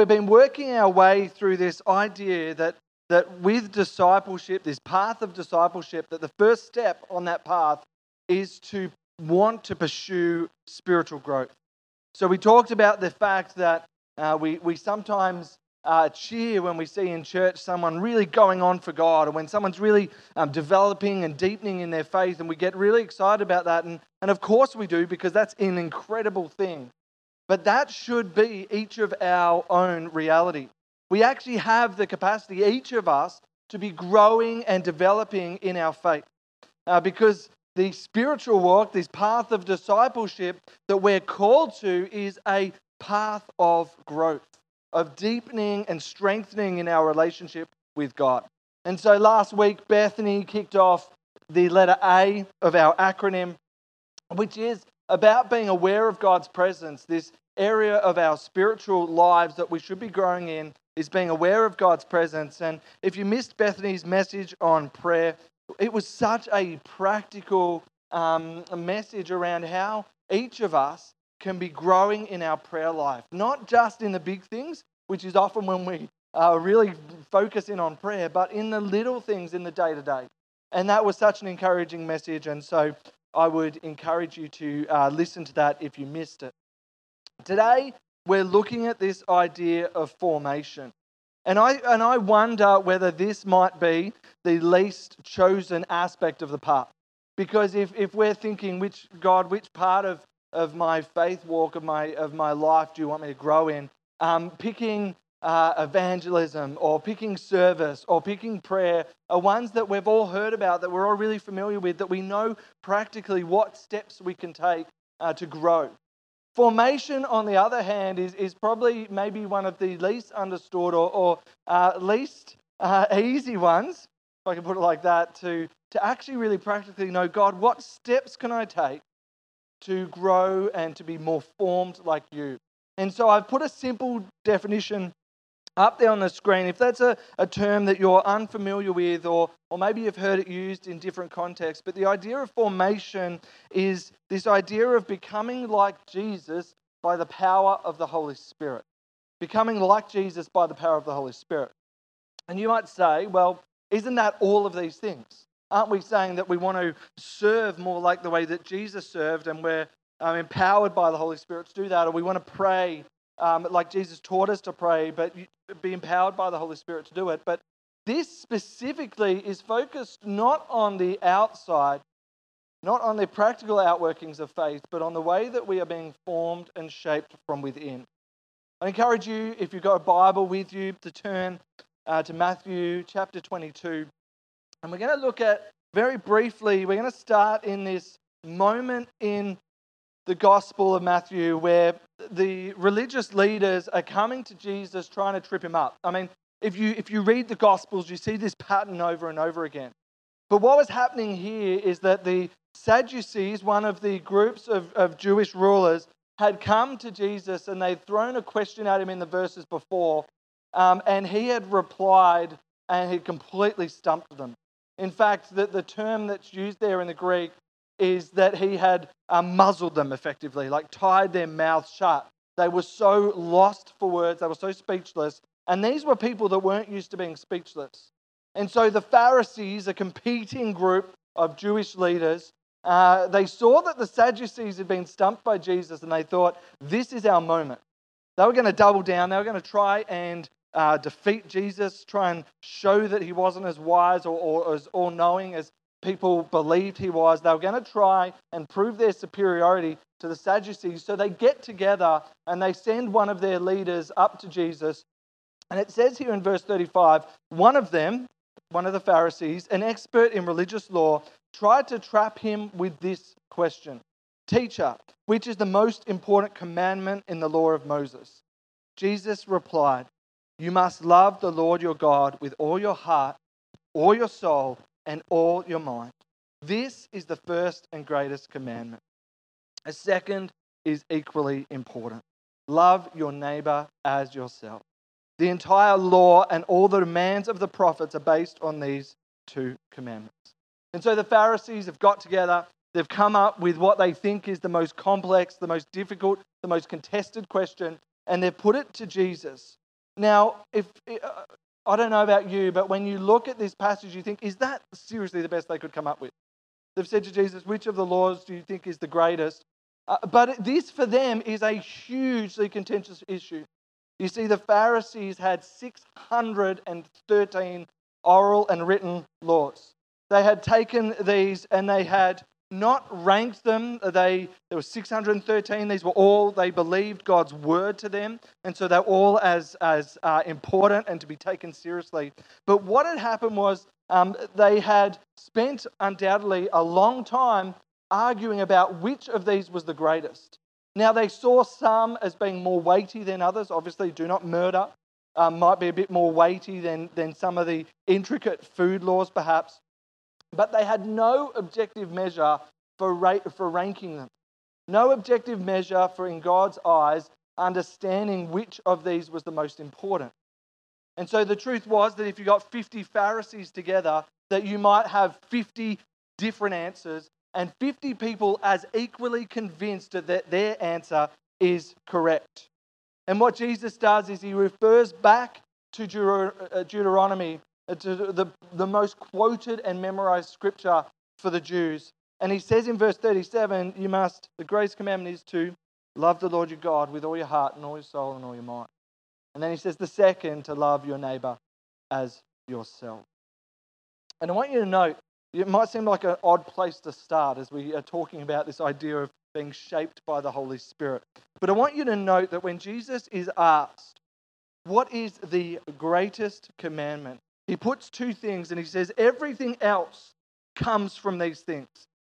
we've been working our way through this idea that, that with discipleship, this path of discipleship, that the first step on that path is to want to pursue spiritual growth. So we talked about the fact that uh, we, we sometimes uh, cheer when we see in church someone really going on for God or when someone's really um, developing and deepening in their faith, and we get really excited about that. And, and of course we do because that's an incredible thing. But that should be each of our own reality. We actually have the capacity, each of us, to be growing and developing in our faith. Uh, because the spiritual walk, this path of discipleship that we're called to, is a path of growth of deepening and strengthening in our relationship with God. And so last week, Bethany kicked off the letter A of our acronym, which is about being aware of God's presence. This area of our spiritual lives that we should be growing in is being aware of God's presence. And if you missed Bethany's message on prayer, it was such a practical um, message around how each of us can be growing in our prayer life, not just in the big things, which is often when we are really focusing on prayer, but in the little things in the day to day. And that was such an encouraging message. And so I would encourage you to uh, listen to that if you missed it. Today, we're looking at this idea of formation. And I, and I wonder whether this might be the least chosen aspect of the path. Because if, if we're thinking, which God, which part of of my faith walk, of my, of my life do you want me to grow in? Um, picking uh, evangelism or picking service or picking prayer are ones that we've all heard about, that we're all really familiar with, that we know practically what steps we can take uh, to grow. Formation, on the other hand, is, is probably maybe one of the least understood or, or uh, least uh, easy ones, if I can put it like that, to, to actually really practically know God, what steps can I take to grow and to be more formed like you. And so I've put a simple definition up there on the screen. If that's a, a term that you're unfamiliar with, or, or maybe you've heard it used in different contexts, but the idea of formation is this idea of becoming like Jesus by the power of the Holy Spirit. Becoming like Jesus by the power of the Holy Spirit. And you might say, well, isn't that all of these things? Aren't we saying that we want to serve more like the way that Jesus served and we're um, empowered by the Holy Spirit to do that? Or we want to pray um, like Jesus taught us to pray, but be empowered by the Holy Spirit to do it? But this specifically is focused not on the outside, not on the practical outworkings of faith, but on the way that we are being formed and shaped from within. I encourage you, if you've got a Bible with you, to turn uh, to Matthew chapter 22. And we're going to look at very briefly, we're going to start in this moment in the Gospel of Matthew where the religious leaders are coming to Jesus trying to trip him up. I mean, if you, if you read the Gospels, you see this pattern over and over again. But what was happening here is that the Sadducees, one of the groups of, of Jewish rulers, had come to Jesus and they'd thrown a question at him in the verses before, um, and he had replied and he completely stumped them. In fact, the, the term that's used there in the Greek is that he had um, muzzled them effectively, like tied their mouths shut. They were so lost for words, they were so speechless. And these were people that weren't used to being speechless. And so the Pharisees, a competing group of Jewish leaders, uh, they saw that the Sadducees had been stumped by Jesus and they thought, this is our moment. They were going to double down. They were going to try and uh, defeat Jesus, try and show that he wasn't as wise or, or as all knowing as people believed he was. They were going to try and prove their superiority to the Sadducees. So they get together and they send one of their leaders up to Jesus. And it says here in verse 35 one of them, one of the Pharisees, an expert in religious law, tried to trap him with this question Teacher, which is the most important commandment in the law of Moses? Jesus replied, you must love the Lord your God with all your heart, all your soul, and all your mind. This is the first and greatest commandment. A second is equally important love your neighbor as yourself. The entire law and all the demands of the prophets are based on these two commandments. And so the Pharisees have got together, they've come up with what they think is the most complex, the most difficult, the most contested question, and they've put it to Jesus. Now, if uh, I don't know about you, but when you look at this passage, you think, is that seriously the best they could come up with? They've said to Jesus, which of the laws do you think is the greatest? Uh, but this for them is a hugely contentious issue. You see, the Pharisees had 613 oral and written laws. They had taken these and they had not ranked them. They, there were 613. These were all, they believed God's word to them. And so they're all as, as uh, important and to be taken seriously. But what had happened was um, they had spent undoubtedly a long time arguing about which of these was the greatest. Now, they saw some as being more weighty than others. Obviously, do not murder um, might be a bit more weighty than, than some of the intricate food laws, perhaps. But they had no objective measure for, for ranking them. No objective measure for, in God's eyes, understanding which of these was the most important. And so the truth was that if you got 50 Pharisees together, that you might have 50 different answers and 50 people as equally convinced that their answer is correct. And what Jesus does is he refers back to uh, Deuteronomy, uh, the, the most quoted and memorized scripture for the Jews. And he says in verse 37, you must, the greatest commandment is to love the Lord your God with all your heart and all your soul and all your mind. And then he says the second, to love your neighbor as yourself. And I want you to note, it might seem like an odd place to start as we are talking about this idea of being shaped by the Holy Spirit. But I want you to note that when Jesus is asked, What is the greatest commandment? He puts two things and he says, Everything else comes from these things.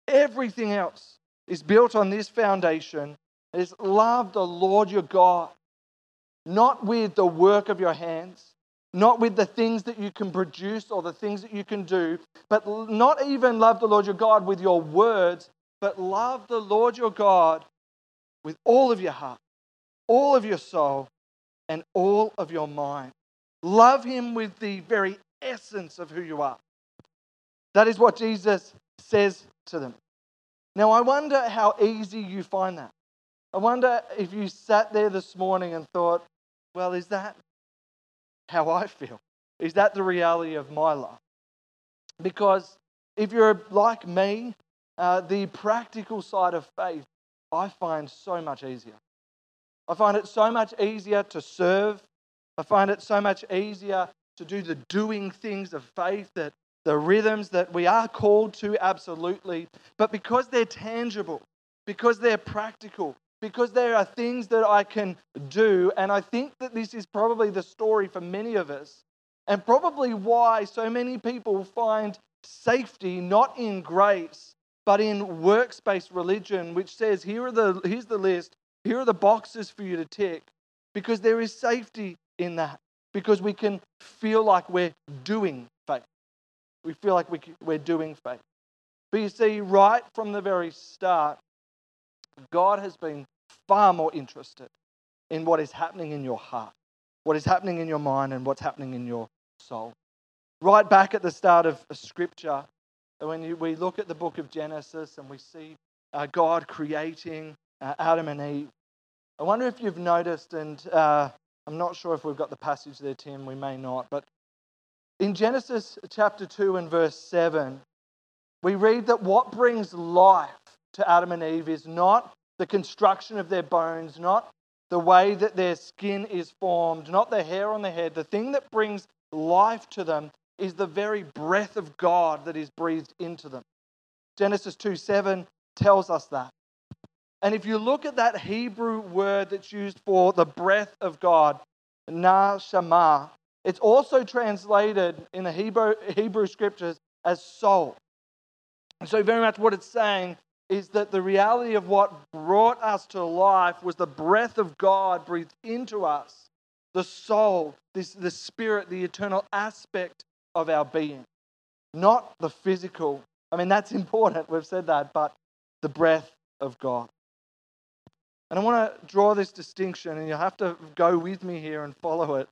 Everything else is built on this foundation. It is love the Lord your God, not with the work of your hands, not with the things that you can produce or the things that you can do, but not even love the Lord your God with your words, but love the Lord your God with all of your heart, all of your soul, and all of your mind. Love him with the very essence of who you are. That is what Jesus says to them. Now, I wonder how easy you find that. I wonder if you sat there this morning and thought, well, is that how I feel? Is that the reality of my life? Because if you're like me, uh, the practical side of faith I find so much easier. I find it so much easier to serve. I find it so much easier to do the doing things of faith, that the rhythms that we are called to, absolutely. But because they're tangible, because they're practical, because there are things that I can do, and I think that this is probably the story for many of us, and probably why so many people find safety not in grace, but in works-based religion, which says, here are the, here's the list, here are the boxes for you to tick, because there is safety in that, because we can feel like we're doing faith. We feel like we, we're doing faith. But you see, right from the very start, God has been far more interested in what is happening in your heart, what is happening in your mind, and what's happening in your soul. Right back at the start of Scripture, when we look at the book of Genesis and we see uh, God creating uh, Adam and Eve, I wonder if you've noticed, and uh, I'm not sure if we've got the passage there, Tim, we may not, but in Genesis chapter 2 and verse 7, we read that what brings life to Adam and Eve is not the construction of their bones, not the way that their skin is formed, not the hair on their head. The thing that brings life to them is the very breath of God that is breathed into them. Genesis 2 7 tells us that. And if you look at that Hebrew word that's used for the breath of God, nashama, it's also translated in the Hebrew, Hebrew scriptures as soul. So, very much what it's saying is that the reality of what brought us to life was the breath of God breathed into us, the soul, this, the spirit, the eternal aspect of our being, not the physical. I mean, that's important, we've said that, but the breath of God. And I want to draw this distinction, and you'll have to go with me here and follow it.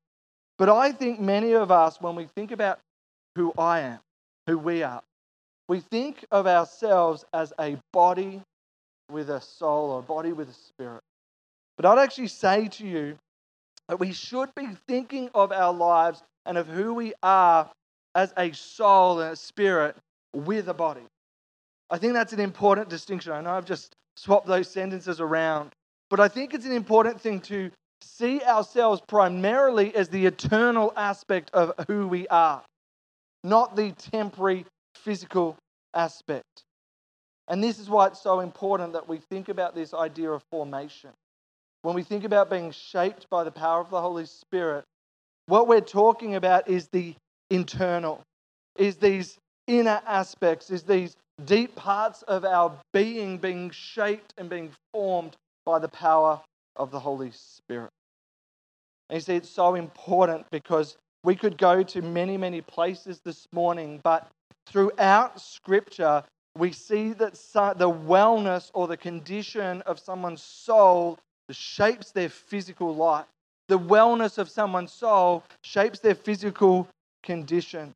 But I think many of us, when we think about who I am, who we are, we think of ourselves as a body with a soul or a body with a spirit. But I'd actually say to you That we should be thinking of our lives and of who we are as a soul and a spirit with a body. I think that's an important distinction. I know I've just swapped those sentences around, but I think it's an important thing to see ourselves primarily as the eternal aspect of who we are, not the temporary physical aspect. And this is why it's so important that we think about this idea of formation. When we think about being shaped by the power of the Holy Spirit, what we're talking about is the internal, is these inner aspects, is these deep parts of our being being shaped and being formed by the power of the Holy Spirit. And you see, it's so important because we could go to many, many places this morning, but throughout Scripture, we see that the wellness or the condition of someone's soul shapes their physical life. The wellness of someone's soul shapes their physical condition.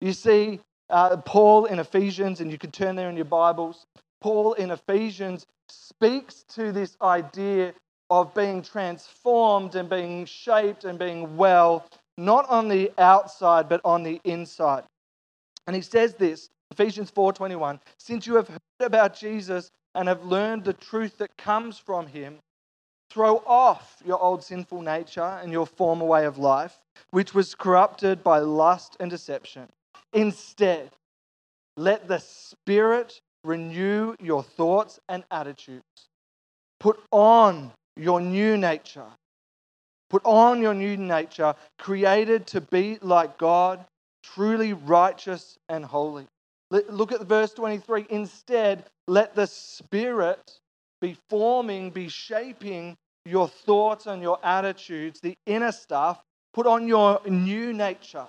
You see, uh, Paul in Ephesians, and you can turn there in your Bibles, Paul in Ephesians speaks to this idea of being transformed and being shaped and being well, not on the outside, but on the inside. And he says this, Ephesians 4:21, since you have heard about Jesus and have learned the truth that comes from him, throw off your old sinful nature and your former way of life, which was corrupted by lust and deception. Instead, let the Spirit renew your thoughts and attitudes. Put on your new nature. Put on your new nature, created to be like God, truly righteous and holy. Look at verse 23. Instead, let the Spirit be forming, be shaping your thoughts and your attitudes, the inner stuff. Put on your new nature.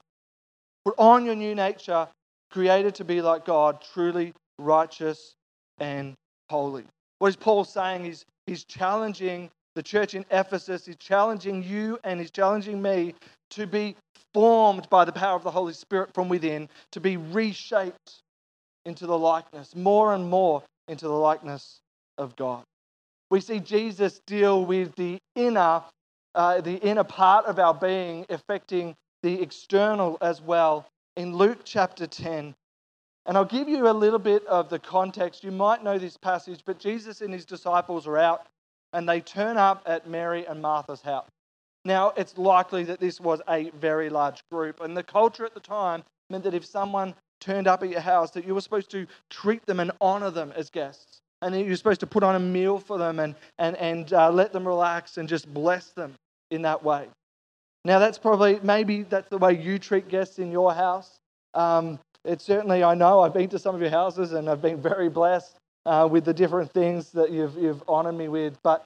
Put on your new nature, created to be like God, truly righteous and holy. What is Paul saying? He's, he's challenging the church in Ephesus, he's challenging you and he's challenging me to be formed by the power of the Holy Spirit from within, to be reshaped into the likeness, more and more into the likeness of God. We see Jesus deal with the inner, uh, the inner part of our being affecting the external as well in Luke chapter 10. And I'll give you a little bit of the context. You might know this passage, but Jesus and his disciples are out and they turn up at Mary and Martha's house. Now, it's likely that this was a very large group, and the culture at the time meant that if someone turned up at your house, that you were supposed to treat them and honor them as guests. And you're supposed to put on a meal for them and, and, and uh, let them relax and just bless them in that way. Now, that's probably, maybe that's the way you treat guests in your house. Um, it's certainly, I know, I've been to some of your houses and I've been very blessed uh, with the different things that you've, you've honored me with. But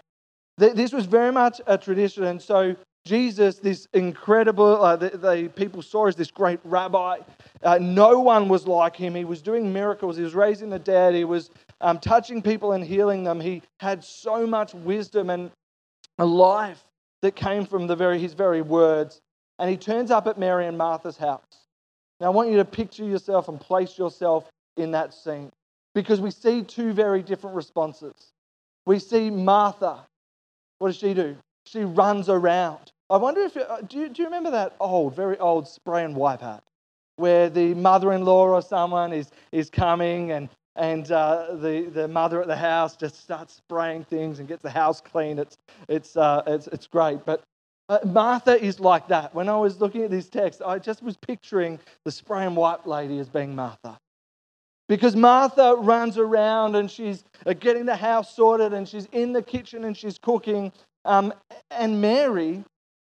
th- this was very much a tradition. And so, Jesus, this incredible, uh, the, the, people saw as this great rabbi. Uh, no one was like him. He was doing miracles. He was raising the dead. He was um, touching people and healing them. He had so much wisdom and a life that came from the very, his very words. And he turns up at Mary and Martha's house. Now, I want you to picture yourself and place yourself in that scene because we see two very different responses. We see Martha. What does she do? She runs around. I wonder if, uh, do you, do you remember that old, very old spray and wipe hat where the mother in law or someone is, is coming and, and uh, the, the mother at the house just starts spraying things and gets the house clean? It's, it's, uh, it's, it's great. But uh, Martha is like that. When I was looking at this text, I just was picturing the spray and wipe lady as being Martha. Because Martha runs around and she's uh, getting the house sorted and she's in the kitchen and she's cooking. Um, and Mary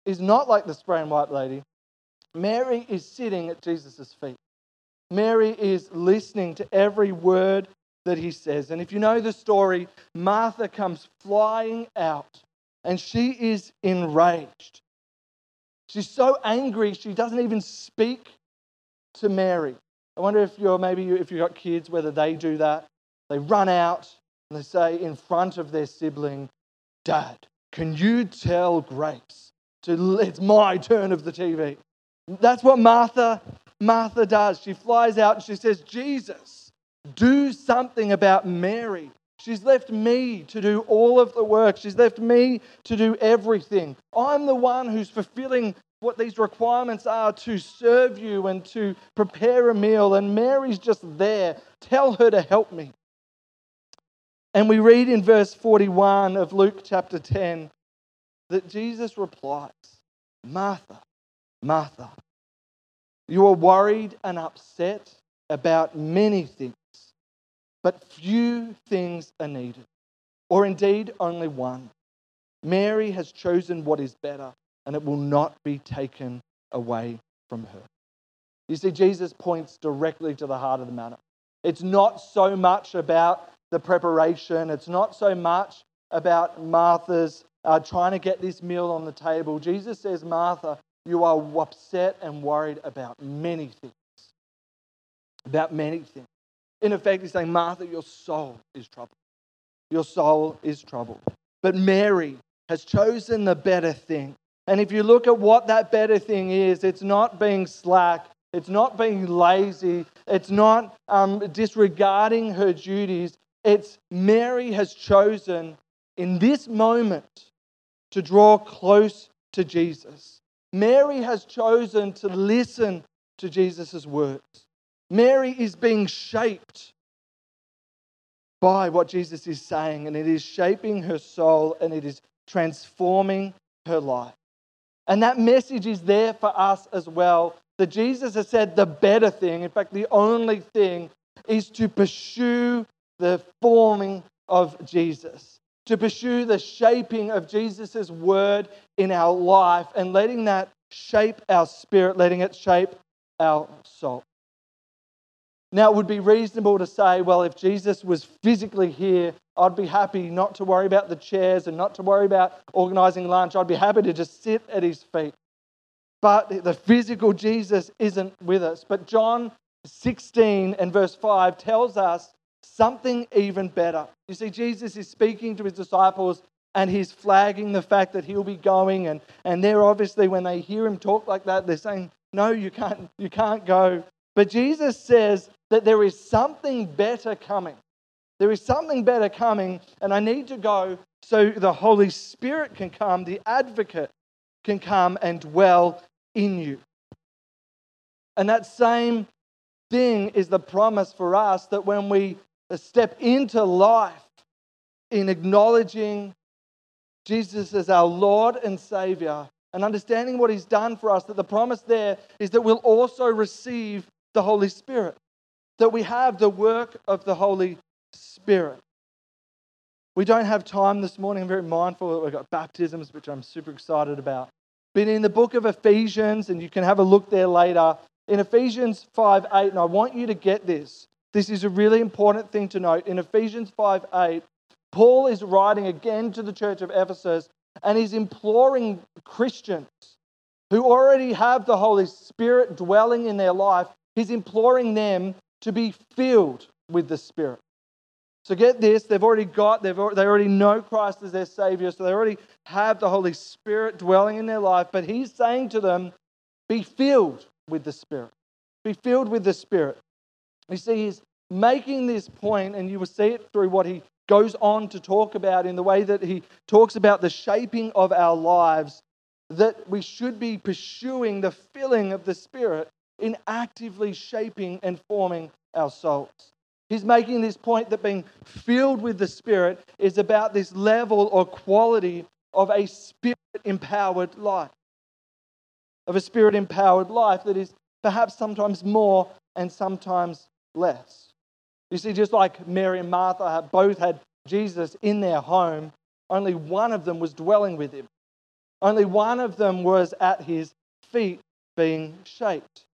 is not like the spray and wipe lady. Mary is sitting at Jesus' feet. Mary is listening to every word that he says. And if you know the story, Martha comes flying out and she is enraged. She's so angry, she doesn't even speak to Mary. I wonder if you're maybe if you've got kids, whether they do that. They run out and they say in front of their sibling, Dad, can you tell Grace to it's my turn of the TV? That's what Martha Martha does. She flies out and she says, Jesus, do something about Mary. She's left me to do all of the work. She's left me to do everything. I'm the one who's fulfilling what these requirements are to serve you and to prepare a meal. And Mary's just there. Tell her to help me. And we read in verse 41 of Luke chapter 10 that Jesus replies, Martha, Martha, you are worried and upset about many things, but few things are needed, or indeed only one. Mary has chosen what is better, and it will not be taken away from her. You see, Jesus points directly to the heart of the matter. It's not so much about the preparation, it's not so much about Martha's uh, trying to get this meal on the table. Jesus says, Martha, you are upset and worried about many things. About many things. In effect, he's saying, Martha, your soul is troubled. Your soul is troubled. But Mary has chosen the better thing. And if you look at what that better thing is, it's not being slack, it's not being lazy, it's not um, disregarding her duties. It's Mary has chosen in this moment to draw close to Jesus. Mary has chosen to listen to Jesus' words. Mary is being shaped by what Jesus is saying, and it is shaping her soul and it is transforming her life. And that message is there for us as well that Jesus has said the better thing, in fact, the only thing, is to pursue the forming of Jesus to pursue the shaping of Jesus' word in our life and letting that shape our spirit, letting it shape our soul. Now, it would be reasonable to say, well, if Jesus was physically here, I'd be happy not to worry about the chairs and not to worry about organizing lunch. I'd be happy to just sit at his feet. But the physical Jesus isn't with us. But John 16 and verse 5 tells us something even better. You see, Jesus is speaking to his disciples and he's flagging the fact that he'll be going. And, and they're obviously, when they hear him talk like that, they're saying, No, you can't, you can't go. But Jesus says that there is something better coming. There is something better coming, and I need to go so the Holy Spirit can come, the advocate can come and dwell in you. And that same thing is the promise for us that when we step into life in acknowledging Jesus as our Lord and Savior and understanding what He's done for us, that the promise there is that we'll also receive the Holy Spirit, that we have the work of the Holy Spirit. We don't have time this morning. I'm very mindful that we've got baptisms, which I'm super excited about. But in the book of Ephesians, and you can have a look there later, in Ephesians 5 8, and I want you to get this. This is a really important thing to note. In Ephesians 5 8, Paul is writing again to the church of Ephesus and he's imploring Christians who already have the Holy Spirit dwelling in their life, he's imploring them to be filled with the Spirit. So get this, they've already got, they've, they already know Christ as their Savior, so they already have the Holy Spirit dwelling in their life. But he's saying to them, be filled with the Spirit. Be filled with the Spirit. You see, he's making this point, and you will see it through what he goes on to talk about in the way that he talks about the shaping of our lives, that we should be pursuing the filling of the Spirit in actively shaping and forming our souls. He's making this point that being filled with the Spirit is about this level or quality of a spirit empowered life. Of a spirit empowered life that is perhaps sometimes more and sometimes less. You see, just like Mary and Martha both had Jesus in their home, only one of them was dwelling with him. Only one of them was at his feet being shaped.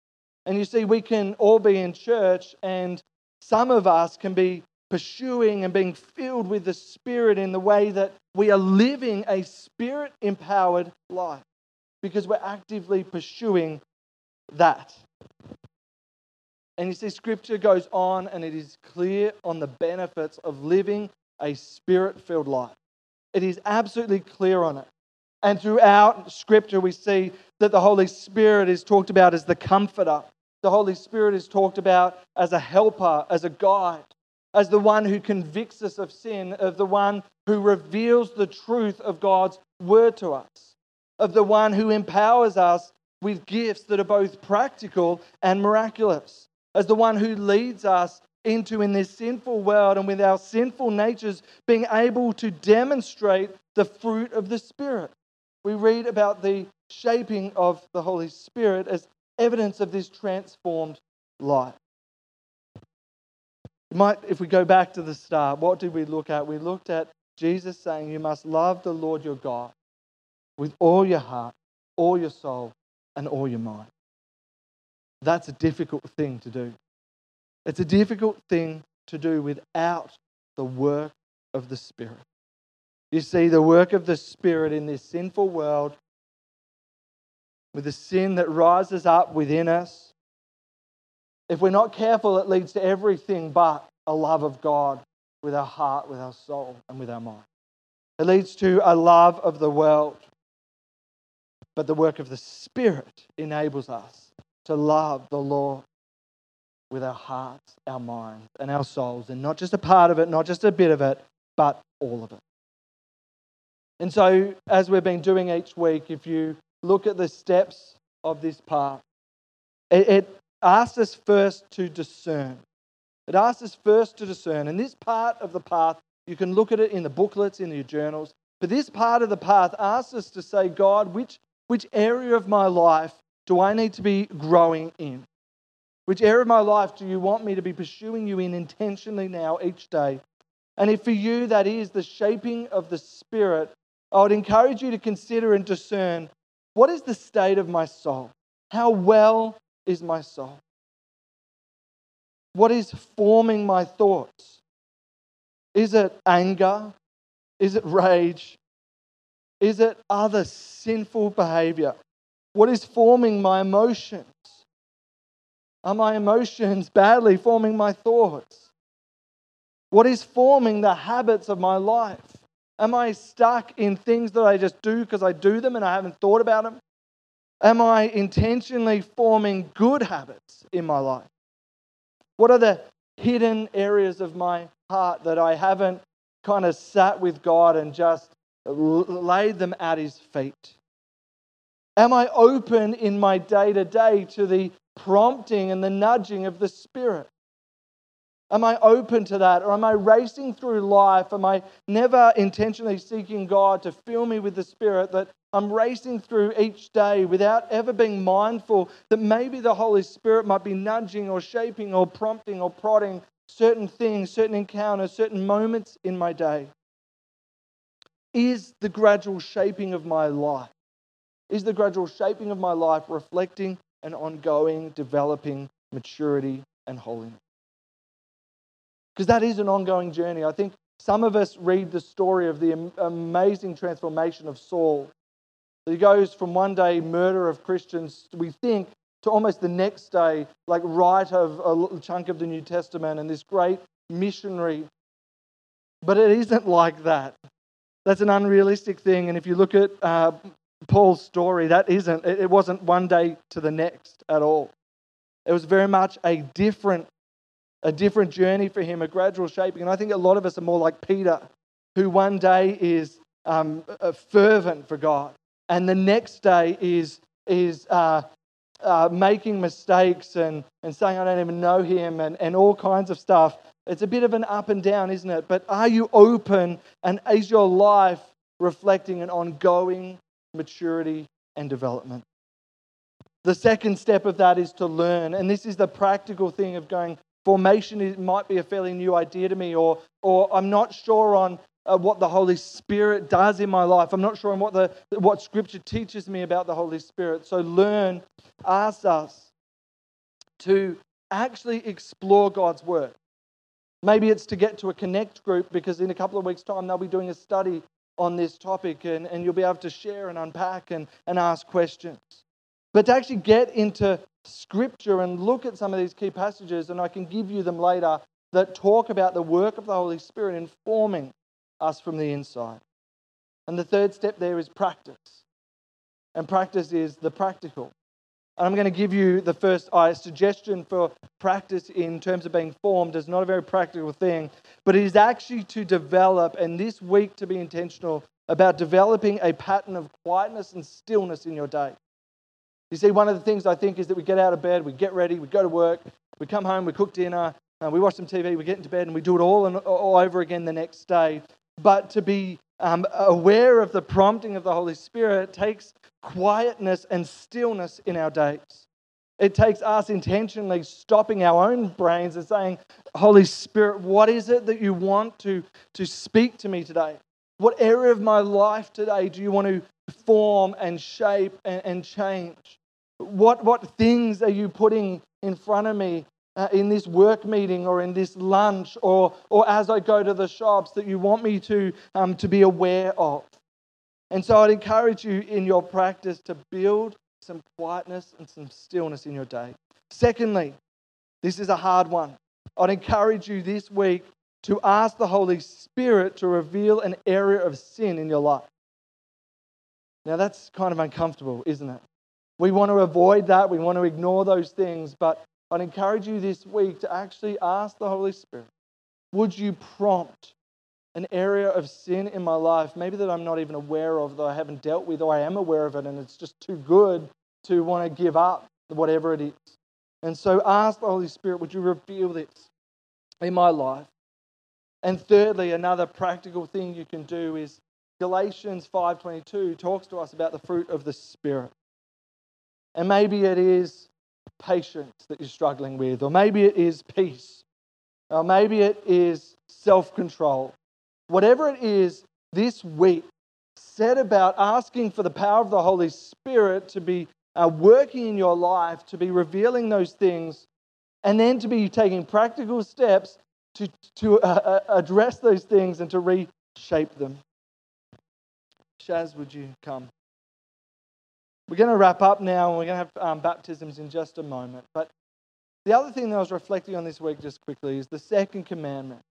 And you see, we can all be in church, and some of us can be pursuing and being filled with the Spirit in the way that we are living a spirit empowered life because we're actively pursuing that. And you see, scripture goes on and it is clear on the benefits of living a spirit filled life. It is absolutely clear on it. And throughout scripture, we see that the Holy Spirit is talked about as the comforter. The Holy Spirit is talked about as a helper, as a guide. as the one who convicts us of sin, of the one who reveals the truth of God's word to us, of the one who empowers us with gifts that are both practical and miraculous, as the one who leads us into in this sinful world and with our sinful natures being able to demonstrate the fruit of the Spirit. We read about the shaping of the Holy Spirit as evidence of this transformed life. might, if we go back to the start, what did we look at? We looked at Jesus saying, You must love the Lord your God with all your heart, all your soul, and all your mind. That's a difficult thing to do. It's a difficult thing to do without the work of the Spirit. You see, the work of the Spirit in this sinful world, with the sin that rises up within us, if we're not careful, it leads to everything but a love of God with our heart, with our soul, and with our mind. It leads to a love of the world. But the work of the Spirit enables us to love the Lord with our hearts, our minds, and our souls, and not just a part of it, not just a bit of it, but all of it. And so, as we've been doing each week, if you look at the steps of this path, it, it asks us first to discern. It asks us first to discern. And this part of the path, you can look at it in the booklets, in your journals. But this part of the path asks us to say, God, which, which area of my life do I need to be growing in? Which area of my life do you want me to be pursuing you in intentionally now each day? And if for you that is the shaping of the Spirit, I would encourage you to consider and discern what is the state of my soul? How well is my soul? What is forming my thoughts? Is it anger? Is it rage? Is it other sinful behavior? What is forming my emotions? Are my emotions badly forming my thoughts? What is forming the habits of my life? Am I stuck in things that I just do because I do them and I haven't thought about them? Am I intentionally forming good habits in my life? What are the hidden areas of my heart that I haven't kind of sat with God and just laid them at His feet? Am I open in my day to day to the prompting and the nudging of the Spirit? Am I open to that? Or am I racing through life? Am I never intentionally seeking God to fill me with the Spirit that I'm racing through each day without ever being mindful that maybe the Holy Spirit might be nudging or shaping or prompting or prodding certain things, certain encounters, certain moments in my day? Is the gradual shaping of my life, is the gradual shaping of my life reflecting an ongoing, developing maturity and holiness. Because that is an ongoing journey. I think some of us read the story of the amazing transformation of Saul. He goes from one day murder of Christians, we think, to almost the next day, like write of a little chunk of the New Testament and this great missionary. But it isn't like that. That's an unrealistic thing. And if you look at uh, Paul's story, that isn't, it wasn't one day to the next at all. It was very much a different, a different journey for him, a gradual shaping. And I think a lot of us are more like Peter, who one day is um, fervent for God, and the next day is, is uh, uh, making mistakes and, and saying, I don't even know him, and, and all kinds of stuff. It's a bit of an up and down, isn't it? But are you open, and is your life reflecting an ongoing maturity, and development. The second step of that is to learn. And this is the practical thing of going, formation it might be a fairly new idea to me, or, or I'm not sure on uh, what the Holy Spirit does in my life. I'm not sure on what, the, what Scripture teaches me about the Holy Spirit. So, learn asks us to actually explore God's Word. Maybe it's to get to a connect group because in a couple of weeks' time they'll be doing a study on this topic and, and you'll be able to share and unpack and, and ask questions. But to actually get into scripture and look at some of these key passages, and I can give you them later, that talk about the work of the Holy Spirit informing us from the inside. And the third step there is practice. And practice is the practical. And I'm going to give you the first uh, suggestion for practice in terms of being formed. is not a very practical thing, but it is actually to develop, and this week to be intentional about developing a pattern of quietness and stillness in your day. You see, one of the things I think is that we get out of bed, we get ready, we go to work, we come home, we cook dinner, uh, we watch some TV, we get into bed, and we do it all and all over again the next day. But to be um, aware of the prompting of the Holy Spirit takes quietness and stillness in our days. It takes us intentionally stopping our own brains and saying, Holy Spirit, what is it that you want to, to speak to me today? What area of my life today do you want to form and shape and, and change? What, what things are you putting in front of me uh, in this work meeting or in this lunch or, or as I go to the shops that you want me to, um, to be aware of? And so I'd encourage you in your practice to build some quietness and some stillness in your day. Secondly, this is a hard one. I'd encourage you this week to ask the Holy Spirit to reveal an area of sin in your life. Now, that's kind of uncomfortable, isn't it? We want to avoid that. We want to ignore those things. But I'd encourage you this week to actually ask the Holy Spirit would you prompt an area of sin in my life, maybe that I'm not even aware of, that I haven't dealt with, or I am aware of it, and it's just too good to want to give up whatever it is. And so ask the Holy Spirit, would you reveal this in my life? And thirdly, another practical thing you can do is Galatians 5:22 talks to us about the fruit of the spirit. And maybe it is patience that you're struggling with, or maybe it is peace, or maybe it is self-control. Whatever it is, this week, set about asking for the power of the Holy Spirit to be uh, working in your life, to be revealing those things, and then to be taking practical steps to, to uh, uh address those things and to reshape them. Shaz, would you come? We're going to wrap up now and we're going to have um, baptisms in just a moment. But the other thing that I was reflecting on this week, just quickly, is the second commandment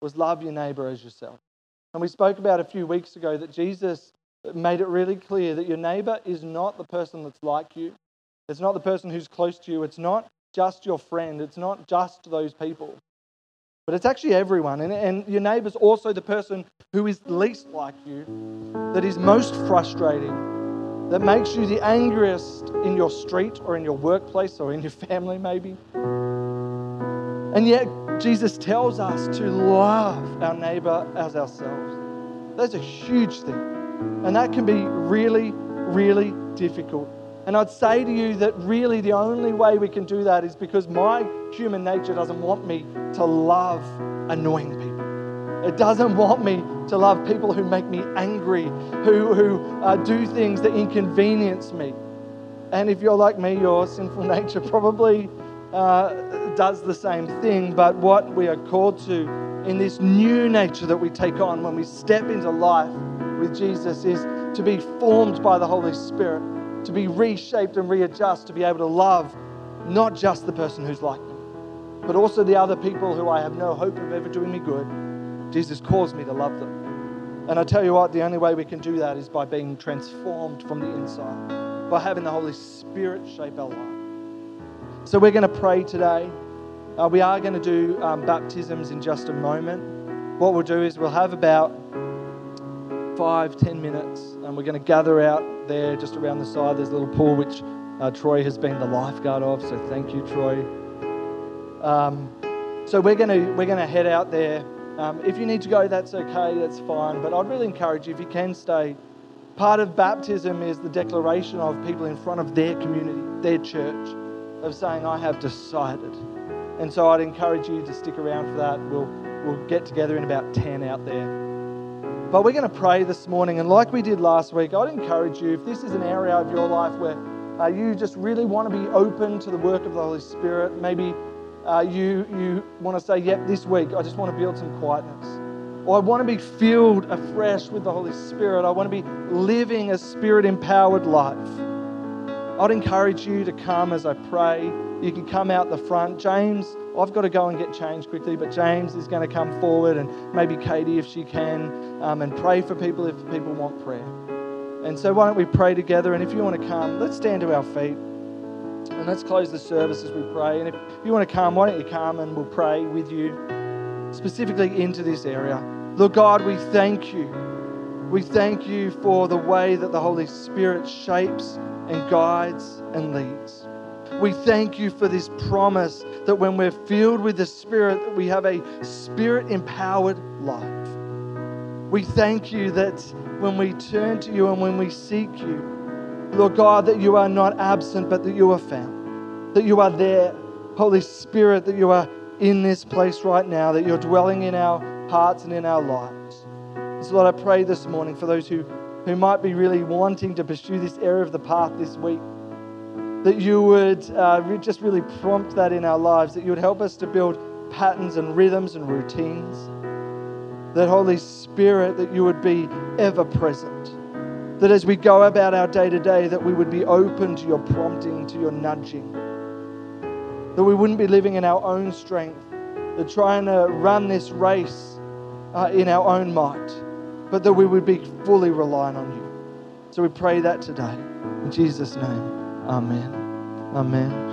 was love your neighbor as yourself. And we spoke about a few weeks ago that Jesus made it really clear that your neighbor is not the person that's like you, it's not the person who's close to you, it's not just your friend, it's not just those people. But it's actually everyone. And, and your neighbor's also the person who is least like you, that is most frustrating, that makes you the angriest in your street or in your workplace or in your family, maybe. And yet, Jesus tells us to love our neighbor as ourselves. That's a huge thing. And that can be really, really difficult. And I'd say to you that really the only way we can do that is because my human nature doesn't want me to love annoying people. It doesn't want me to love people who make me angry, who, who uh, do things that inconvenience me. And if you're like me, your sinful nature probably uh, does the same thing. But what we are called to in this new nature that we take on when we step into life with Jesus is to be formed by the Holy Spirit to be reshaped and readjust, to be able to love not just the person who's like me, but also the other people who I have no hope of ever doing me good. Jesus calls me to love them. And I tell you what, the only way we can do that is by being transformed from the inside, by having the Holy Spirit shape our life. So we're going to pray today. Uh, we are going to do um, baptisms in just a moment. What we'll do is we'll have about five, ten minutes, and we're going to gather out there just around the side. There's a little pool which uh, Troy has been the lifeguard of, so thank you, Troy. Um, so we're going to we're going to head out there. Um, if you need to go, that's okay, that's fine. But I'd really encourage you if you can stay. Part of baptism is the declaration of people in front of their community, their church, of saying, "I have decided." And so I'd encourage you to stick around for that. We'll we'll get together in about ten out there. But we're going to pray this morning, and like we did last week, I'd encourage you if this is an area of your life where uh, you just really want to be open to the work of the Holy Spirit, maybe uh, you, you want to say, Yep, this week I just want to build some quietness. Or I want to be filled afresh with the Holy Spirit. I want to be living a spirit empowered life. I'd encourage you to come as I pray. You can come out the front. James, I've got to go and get changed quickly, but James is going to come forward and maybe Katie if she can um, and pray for people if people want prayer. And so, why don't we pray together? And if you want to come, let's stand to our feet. And let's close the service as we pray. And if you want to come, why don't you come and we'll pray with you specifically into this area. Lord God, we thank you. We thank you for the way that the Holy Spirit shapes and guides and leads. We thank you for this promise that when we're filled with the Spirit, that we have a spirit empowered life. We thank you that when we turn to you and when we seek you, Lord God, that you are not absent, but that you are found, that you are there. Holy Spirit, that you are in this place right now, that you're dwelling in our hearts and in our lives. So, Lord, I pray this morning for those who, who might be really wanting to pursue this area of the path this week, that you would uh, just really prompt that in our lives, that you would help us to build patterns and rhythms and routines. That, Holy Spirit, that you would be ever present. That as we go about our day to day, that we would be open to your prompting, to your nudging. That we wouldn't be living in our own strength, that trying to run this race uh, in our own might, but that we would be fully reliant on you. So we pray that today. In Jesus' name, amen. Amen.